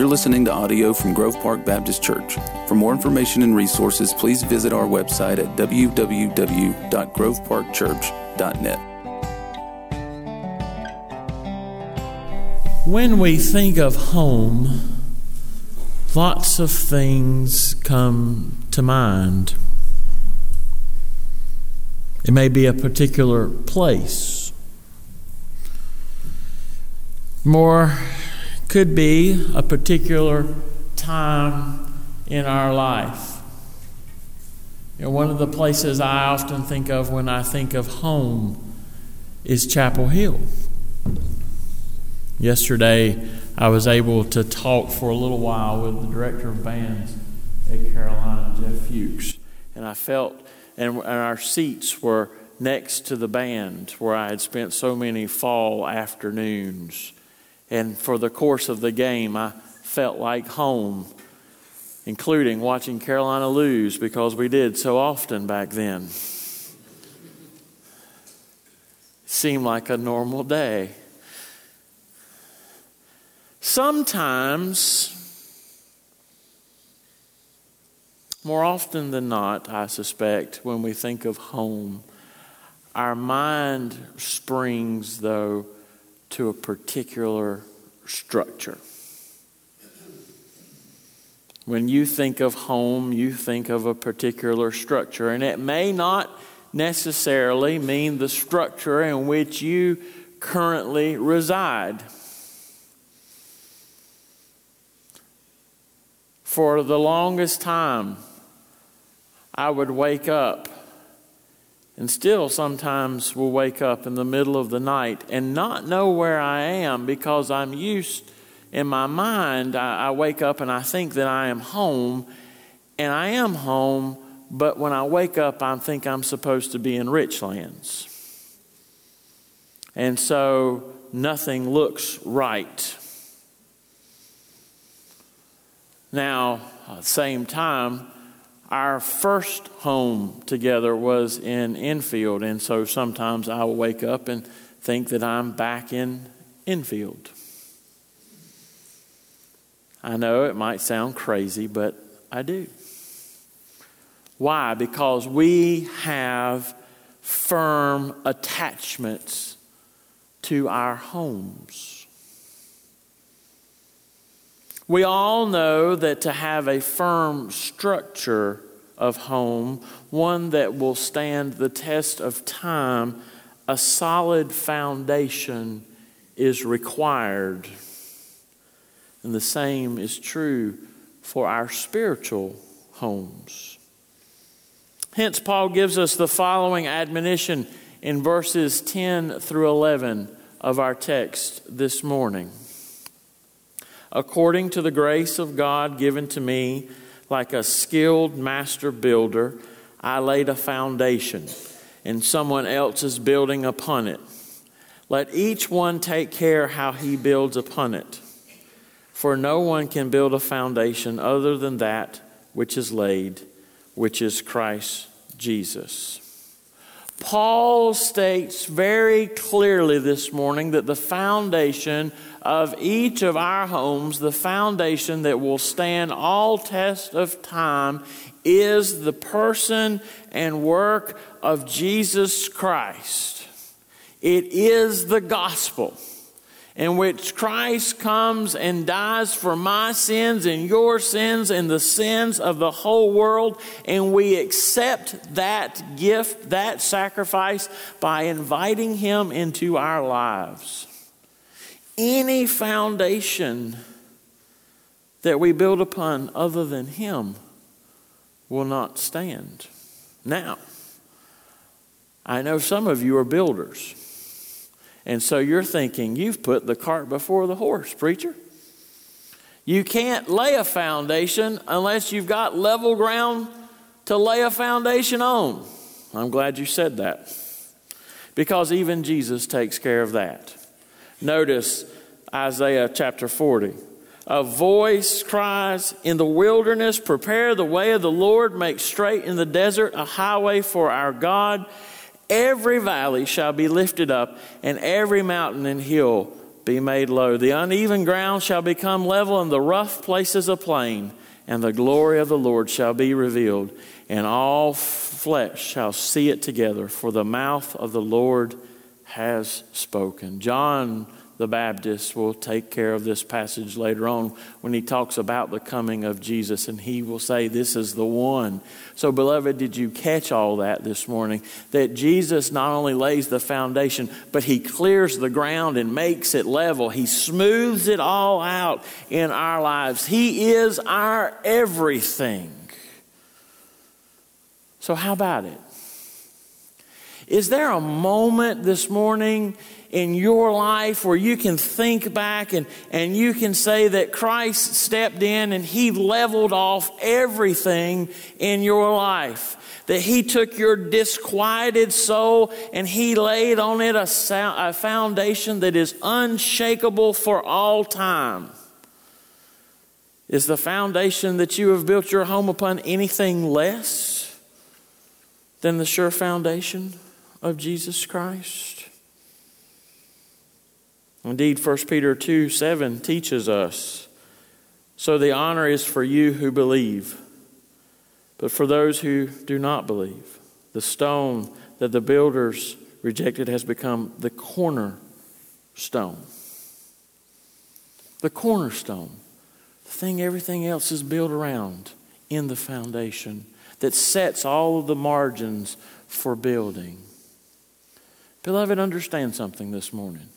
You're listening to audio from Grove Park Baptist Church. For more information and resources, please visit our website at www.groveparkchurch.net. When we think of home, lots of things come to mind. It may be a particular place. More could be a particular time in our life. You know, one of the places I often think of when I think of home is Chapel Hill. Yesterday, I was able to talk for a little while with the director of bands at Carolina, Jeff Fuchs, and I felt, and, and our seats were next to the band where I had spent so many fall afternoons. And for the course of the game, I felt like home, including watching Carolina lose because we did so often back then. seemed like a normal day. Sometimes, more often than not, I suspect, when we think of home, our mind springs, though, to a particular structure. When you think of home, you think of a particular structure, and it may not necessarily mean the structure in which you currently reside. For the longest time, I would wake up, and still sometimes we'll wake up in the middle of the night and not know where I am because I'm used in my mind. I, I wake up and I think that I am home, and I am home, but when I wake up, I think I'm supposed to be in Richlands. And so nothing looks right. Now, at the same time, our first home together was in Enfield, and so sometimes I will wake up and think that I'm back in Enfield. I know it might sound crazy, but I do. Why? Because we have firm attachments to our homes. We all know that to have a firm structure of home, one that will stand the test of time, a solid foundation is required. And the same is true for our spiritual homes. Hence, Paul gives us the following admonition in verses 10 through 11 of our text this morning according to the grace of God given to me, like a skilled master builder, I laid a foundation, and someone else is building upon it. Let each one take care how he builds upon it. For no one can build a foundation other than that which is laid, which is Christ Jesus. Paul states very clearly this morning that the foundation of each of our homes, the foundation that will stand all test of time, is the person and work of Jesus Christ. It is the gospel in which Christ comes and dies for my sins and your sins and the sins of the whole world. And we accept that gift, that sacrifice, by inviting Him into our lives any foundation that we build upon other than Him will not stand. Now, I know some of you are builders. And so you're thinking, you've put the cart before the horse, preacher. You can't lay a foundation unless you've got level ground to lay a foundation on. I'm glad you said that. Because even Jesus takes care of that. Notice Isaiah chapter 40. A voice cries, In the wilderness, prepare the way of the Lord, make straight in the desert a highway for our God. Every valley shall be lifted up, and every mountain and hill be made low. The uneven ground shall become level, and the rough places a plain, and the glory of the Lord shall be revealed, and all flesh shall see it together, for the mouth of the Lord has spoken. John the Baptist will take care of this passage later on when he talks about the coming of Jesus, and he will say, This is the one. So, beloved, did you catch all that this morning? That Jesus not only lays the foundation, but he clears the ground and makes it level. He smooths it all out in our lives. He is our everything. So, how about it? Is there a moment this morning in your life where you can think back and, and you can say that Christ stepped in and He leveled off everything in your life? That He took your disquieted soul and He laid on it a, a foundation that is unshakable for all time? Is the foundation that you have built your home upon anything less than the sure foundation of Jesus Christ? Indeed, 1 Peter 2 7 teaches us so the honor is for you who believe, but for those who do not believe, the stone that the builders rejected has become the cornerstone. The cornerstone, the thing everything else is built around in the foundation that sets all of the margins for building. Beloved, understand something this morning.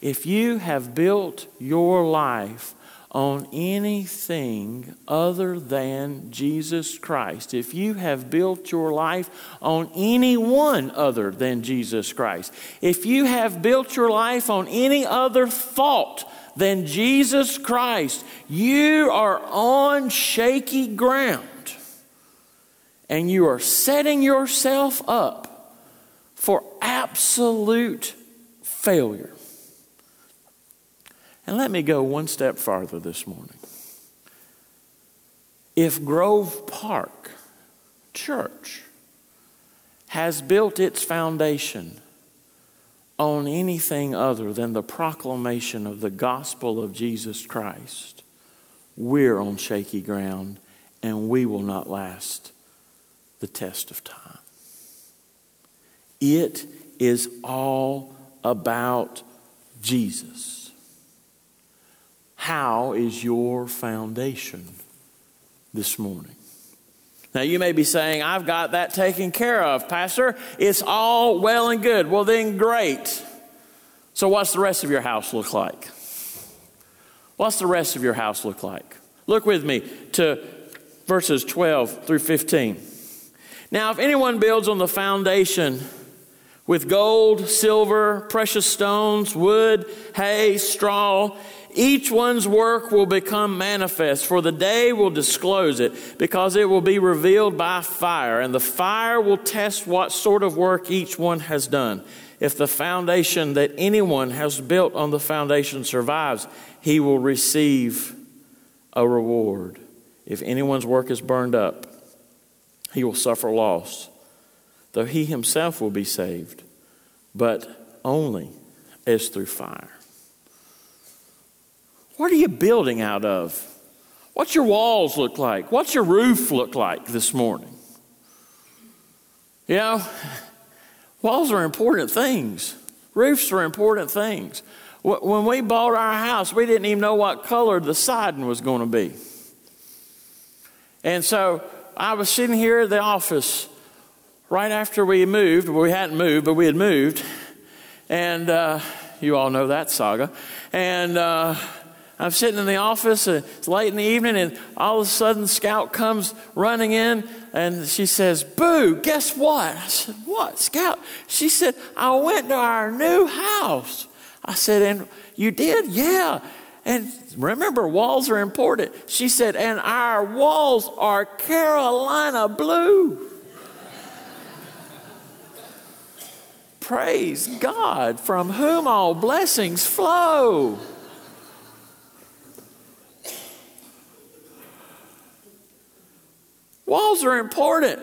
If you have built your life on anything other than Jesus Christ, if you have built your life on anyone other than Jesus Christ, if you have built your life on any other thought than Jesus Christ, you are on shaky ground and you are setting yourself up for absolute failure. And let me go one step farther this morning. If Grove Park Church has built its foundation on anything other than the proclamation of the gospel of Jesus Christ, we're on shaky ground and we will not last the test of time. It is all about Jesus. How is your foundation this morning? Now, you may be saying, I've got that taken care of, Pastor. It's all well and good. Well, then, great. So, what's the rest of your house look like? What's the rest of your house look like? Look with me to verses 12 through 15. Now, if anyone builds on the foundation with gold, silver, precious stones, wood, hay, straw, each one's work will become manifest, for the day will disclose it, because it will be revealed by fire, and the fire will test what sort of work each one has done. If the foundation that anyone has built on the foundation survives, he will receive a reward. If anyone's work is burned up, he will suffer loss, though he himself will be saved, but only as through fire. What are you building out of? What's your walls look like? What's your roof look like this morning? You know, walls are important things. Roofs are important things. When we bought our house, we didn't even know what color the siding was going to be. And so I was sitting here at the office right after we moved. Well, we hadn't moved, but we had moved. And uh, you all know that saga. And uh, I'm sitting in the office, uh, it's late in the evening, and all of a sudden, Scout comes running in, and she says, Boo, guess what? I said, What, Scout? She said, I went to our new house. I said, And you did? Yeah. And remember, walls are important. She said, And our walls are Carolina blue. Praise God, from whom all blessings flow. Walls are important.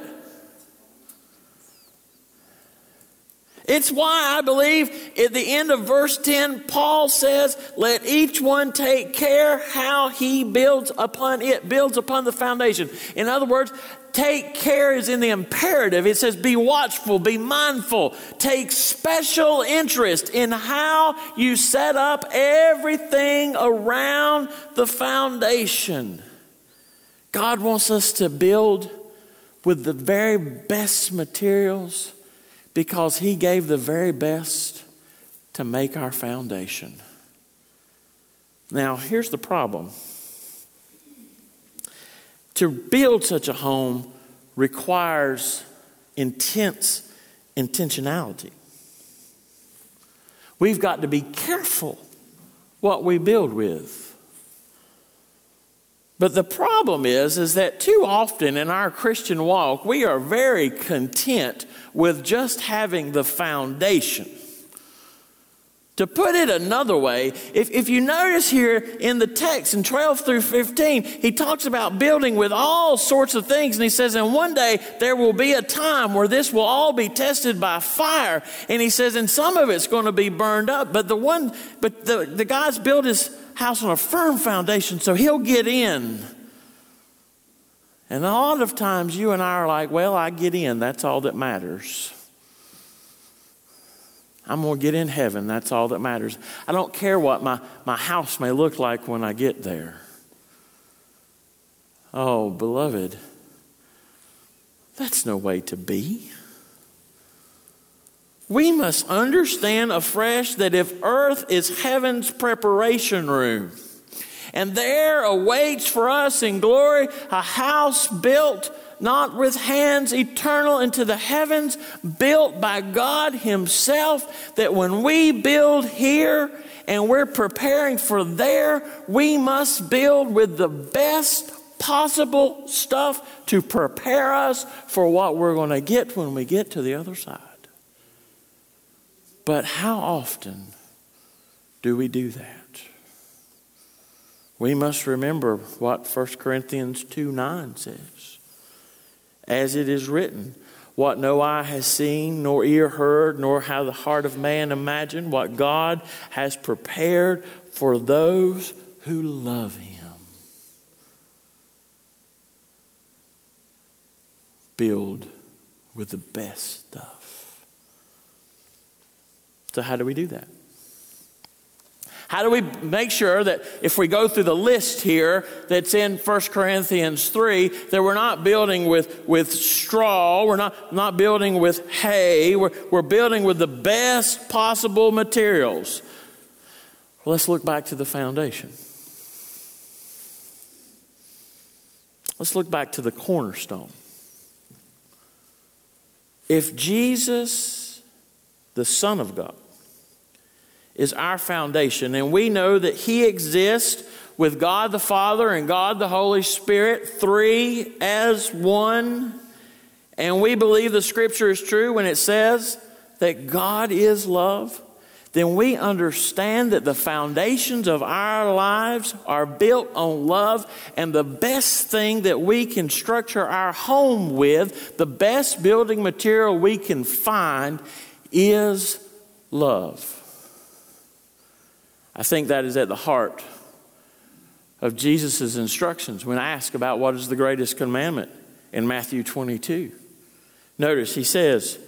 It's why I believe at the end of verse 10, Paul says, Let each one take care how he builds upon it, builds upon the foundation. In other words, take care is in the imperative. It says, Be watchful, be mindful, take special interest in how you set up everything around the foundation. God wants us to build with the very best materials because He gave the very best to make our foundation. Now, here's the problem to build such a home requires intense intentionality. We've got to be careful what we build with. But the problem is is that too often in our Christian walk we are very content with just having the foundation. To put it another way, if, if you notice here in the text in 12 through 15, he talks about building with all sorts of things. And he says, and one day there will be a time where this will all be tested by fire. And he says, and some of it's going to be burned up. But the one, but the, the guy's built his house on a firm foundation, so he'll get in. And a lot of times you and I are like, well, I get in, that's all that matters. I'm going to get in heaven, that's all that matters. I don't care what my, my house may look like when I get there. Oh, beloved, that's no way to be. We must understand afresh that if earth is heaven's preparation room, and there awaits for us in glory a house built not with hands, eternal into the heavens, built by God Himself, that when we build here and we're preparing for there, we must build with the best possible stuff to prepare us for what we're going to get when we get to the other side. But how often do we do that? We must remember what 1 Corinthians 2 9 says. As it is written, what no eye has seen, nor ear heard, nor how the heart of man imagined, what God has prepared for those who love Him. Build with the best stuff. So, how do we do that? How do we make sure that if we go through the list here that's in 1 Corinthians 3, that we're not building with, with straw, we're not, not building with hay, we're, we're building with the best possible materials? Well, let's look back to the foundation. Let's look back to the cornerstone. If Jesus, the Son of God, is our foundation. And we know that He exists with God the Father and God the Holy Spirit, three as one. And we believe the Scripture is true when it says that God is love. Then we understand that the foundations of our lives are built on love, and the best thing that we can structure our home with, the best building material we can find, is love. I think that is at the heart of Jesus' instructions when asked about what is the greatest commandment in Matthew 22. Notice he says,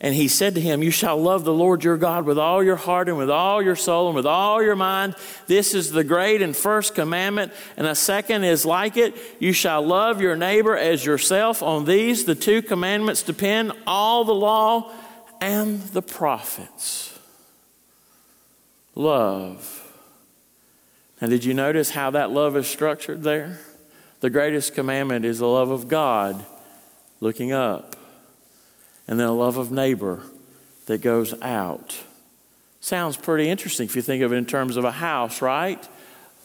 and he said to him, You shall love the Lord your God with all your heart and with all your soul and with all your mind. This is the great and first commandment. And a second is like it. You shall love your neighbor as yourself. On these, the two commandments depend all the law and the prophets. Love and did you notice how that love is structured there? The greatest commandment is the love of God looking up, and then a love of neighbor that goes out. Sounds pretty interesting if you think of it in terms of a house, right?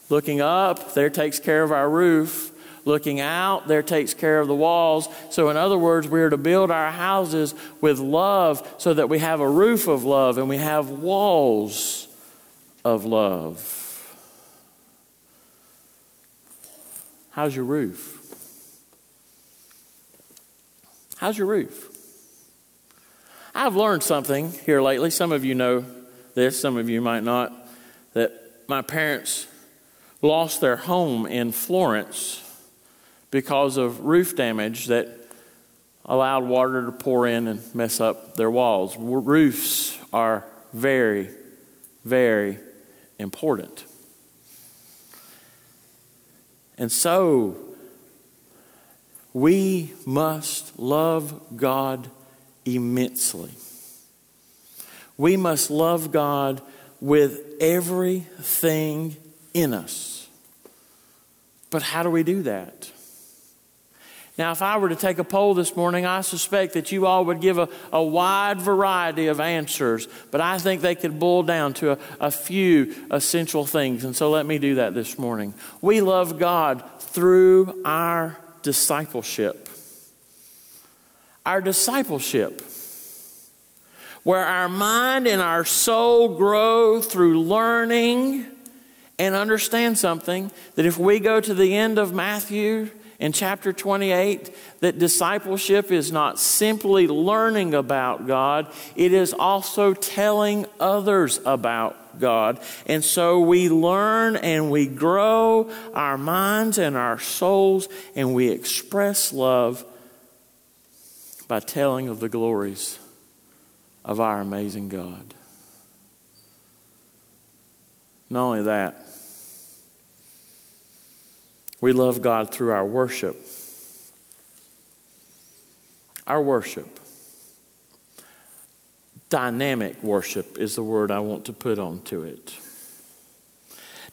Looking up, there takes care of our roof. Looking out, there takes care of the walls. So, in other words, we're to build our houses with love so that we have a roof of love and we have walls of love. How's your roof? How's your roof? I've learned something here lately. Some of you know this, some of you might not. That my parents lost their home in Florence because of roof damage that allowed water to pour in and mess up their walls. Roofs are very, very important. And so, we must love God immensely. We must love God with everything in us. But how do we do that? Now, if I were to take a poll this morning, I suspect that you all would give a, a wide variety of answers, but I think they could boil down to a, a few essential things. And so let me do that this morning. We love God through our discipleship. Our discipleship, where our mind and our soul grow through learning and understand something that if we go to the end of Matthew, in chapter 28 that discipleship is not simply learning about God, it is also telling others about God. And so we learn and we grow our minds and our souls, and we express love by telling of the glories of our amazing God. Not only that, we love God through our worship. Our worship. Dynamic worship is the word I want to put onto it.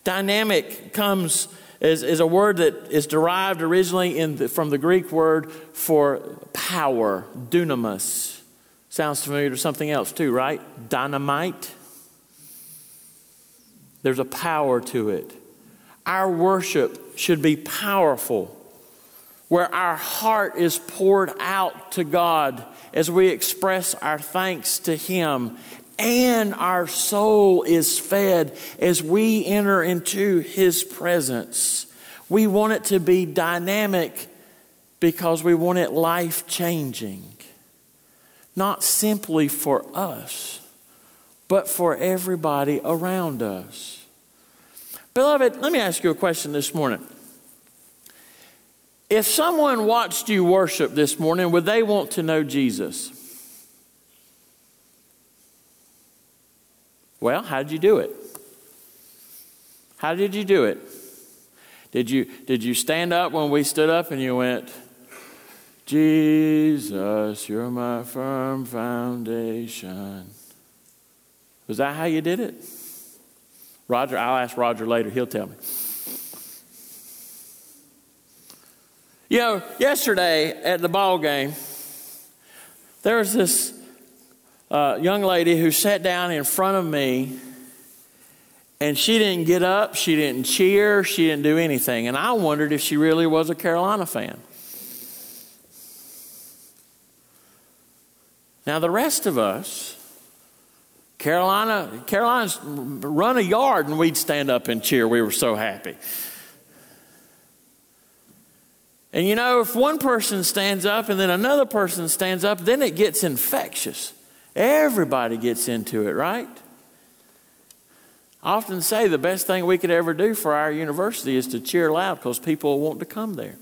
Dynamic comes is, is a word that is derived originally the, from the Greek word for power, dunamis. Sounds familiar to something else too, right? Dynamite. There's a power to it. Our worship should be powerful, where our heart is poured out to God as we express our thanks to Him, and our soul is fed as we enter into His presence. We want it to be dynamic because we want it life changing, not simply for us, but for everybody around us. Beloved, let me ask you a question this morning. If someone watched you worship this morning, would they want to know Jesus? Well, how did you do it? How did you do it? Did you, did you stand up when we stood up and you went, Jesus, you're my firm foundation? Was that how you did it? Roger, I'll ask Roger later, he'll tell me. You know, yesterday at the ball game, there was this uh, young lady who sat down in front of me and she didn't get up, she didn't cheer, she didn't do anything. And I wondered if she really was a Carolina fan. Now, the rest of us, Carolina, Carolina's run a yard and we'd stand up and cheer. We were so happy. And you know, if one person stands up and then another person stands up, then it gets infectious. Everybody gets into it, right? I often say the best thing we could ever do for our university is to cheer loud because people want to come there.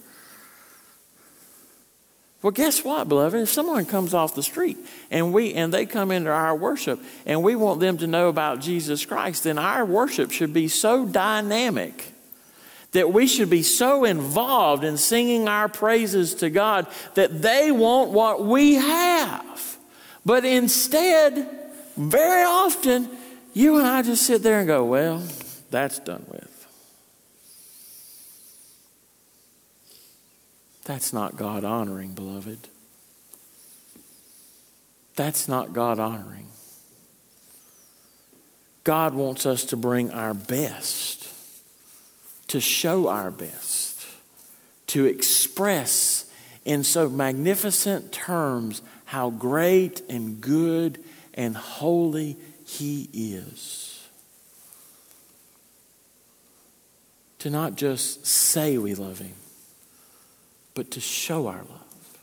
Well, guess what, beloved? If someone comes off the street and we and they come into our worship and we want them to know about Jesus Christ, then our worship should be so dynamic that we should be so involved in singing our praises to God that they want what we have. But instead, very often, you and I just sit there and go, well, that's done with. That's not God honoring, beloved. That's not God honoring. God wants us to bring our best, to show our best, to express in so magnificent terms how great and good and holy He is. To not just say we love Him, but to show our love.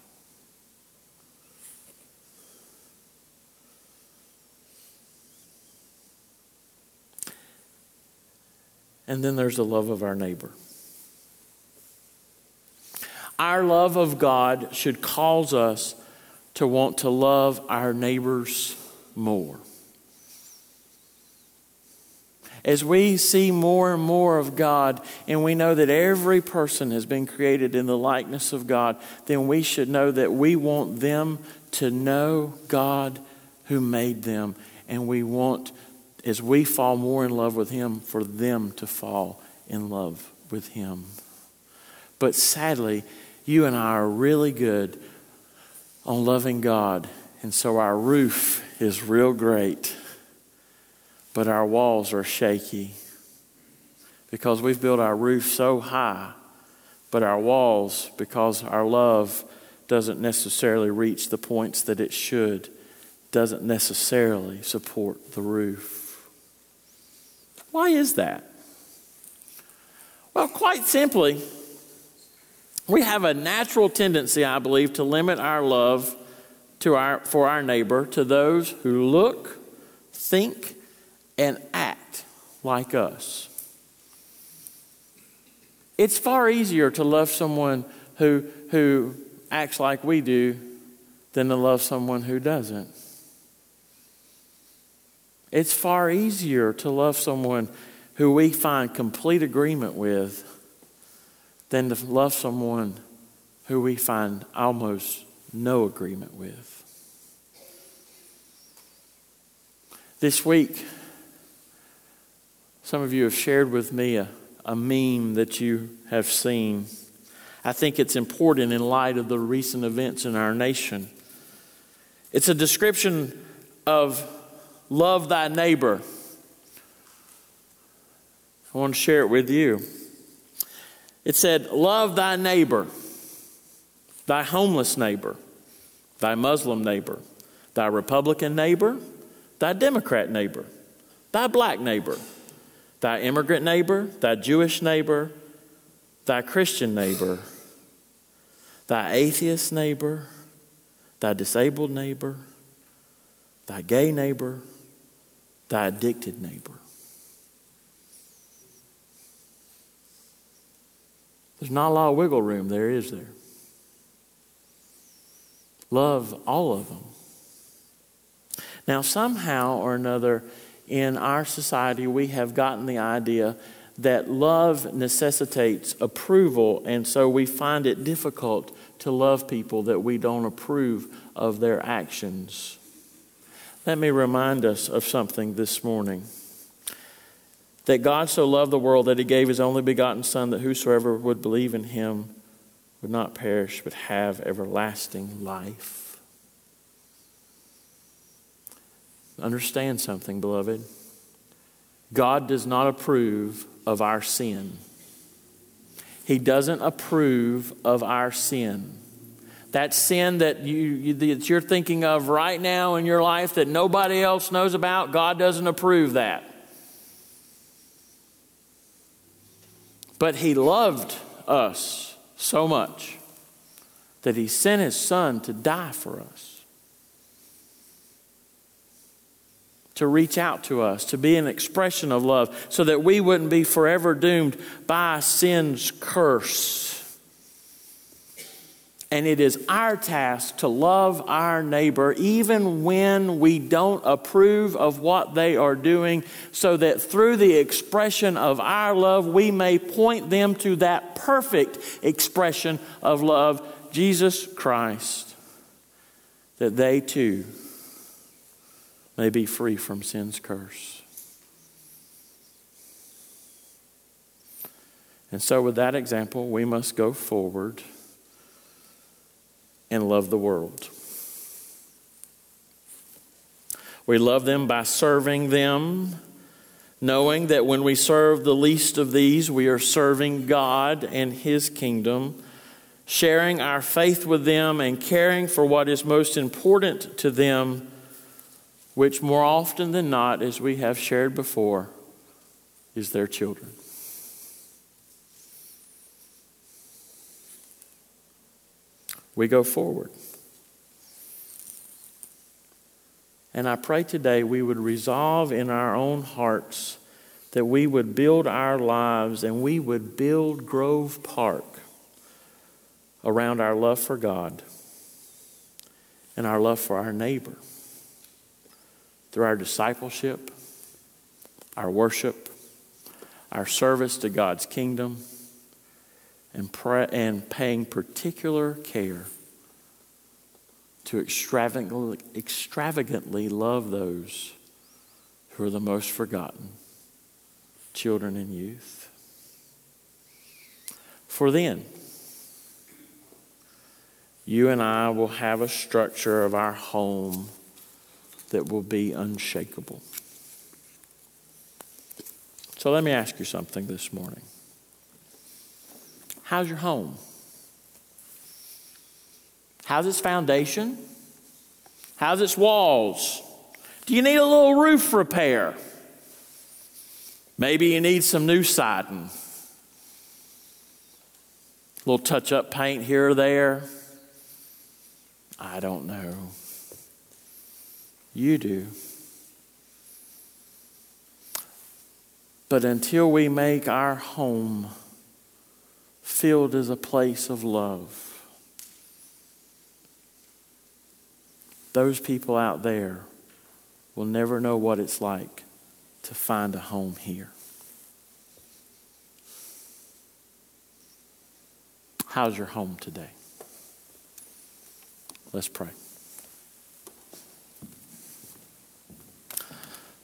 And then there's the love of our neighbor. Our love of God should cause us to want to love our neighbors more. As we see more and more of God, and we know that every person has been created in the likeness of God, then we should know that we want them to know God who made them. And we want, as we fall more in love with Him, for them to fall in love with Him. But sadly, you and I are really good on loving God. And so our roof is real great but our walls are shaky because we've built our roof so high, but our walls, because our love doesn't necessarily reach the points that it should, doesn't necessarily support the roof. Why is that? Well, quite simply, we have a natural tendency, I believe, to limit our love to our, for our neighbor to those who look, think, and act like us. It's far easier to love someone who, who acts like we do than to love someone who doesn't. It's far easier to love someone who we find complete agreement with than to love someone who we find almost no agreement with. This week, some of you have shared with me a, a meme that you have seen. I think it's important in light of the recent events in our nation. It's a description of love thy neighbor. I want to share it with you. It said, Love thy neighbor, thy homeless neighbor, thy Muslim neighbor, thy Republican neighbor, thy Democrat neighbor, thy black neighbor thy immigrant neighbor, thy Jewish neighbor, thy Christian neighbor, thy atheist neighbor, thy disabled neighbor, thy gay neighbor, thy addicted neighbor. There's not a lot of wiggle room there, is there? Love all of them. Now, somehow or another, in our society, we have gotten the idea that love necessitates approval, and so we find it difficult to love people that we don't approve of their actions. Let me remind us of something this morning. That God so loved the world that he gave his only begotten Son, that whosoever would believe in him would not perish but have everlasting life. Understand something, beloved. God does not approve of our sin. He doesn't approve of our sin. That sin that, you, that you're thinking of right now in your life that nobody else knows about, God doesn't approve that. But He loved us so much that He sent His Son to die for us. To reach out to us, to be an expression of love, so that we wouldn't be forever doomed by sin's curse. And it is our task to love our neighbor even when we don't approve of what they are doing, so that through the expression of our love, we may point them to that perfect expression of love, Jesus Christ, that they too may be free from sin's curse. And so, with that example, we must go forward and love the world. We love them by serving them, knowing that when we serve the least of these, we are serving God and His kingdom, sharing our faith with them and caring for what is most important to them which more often than not, as we have shared before, is their children. We go forward. And I pray today we would resolve in our own hearts that we would build our lives and we would build Grove Park around our love for God and our love for our neighbor through our discipleship, our worship, our service to God's kingdom, and, pray, and paying particular care to extravagantly, extravagantly love those who are the most forgotten children and youth. For then, you and I will have a structure of our home that will be unshakable. So let me ask you something this morning. How's your home? How's its foundation? How's its walls? Do you need a little roof repair? Maybe you need some new siding. A little touch up paint here or there. I don't know. You do. But until we make our home filled as a place of love, those people out there will never know what it's like to find a home here. How's your home today? Let's pray.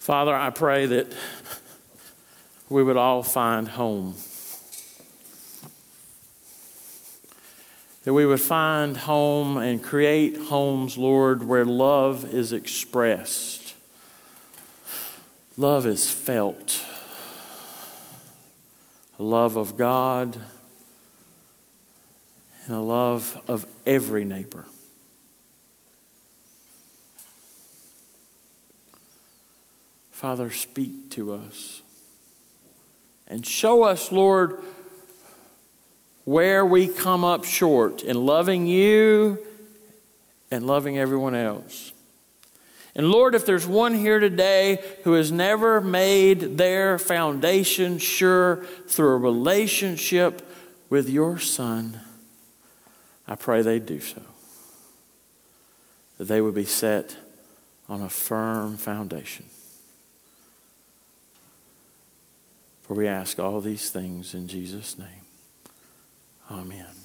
Father, I pray that we would all find home. That we would find home and create homes, Lord, where love is expressed, love is felt, a love of God, and a love of every neighbor. Father, speak to us and show us, Lord, where we come up short in loving you and loving everyone else. And Lord, if there's one here today who has never made their foundation sure through a relationship with your Son, I pray they do so. That they would be set on a firm foundation. For we ask all these things in Jesus' name. Amen.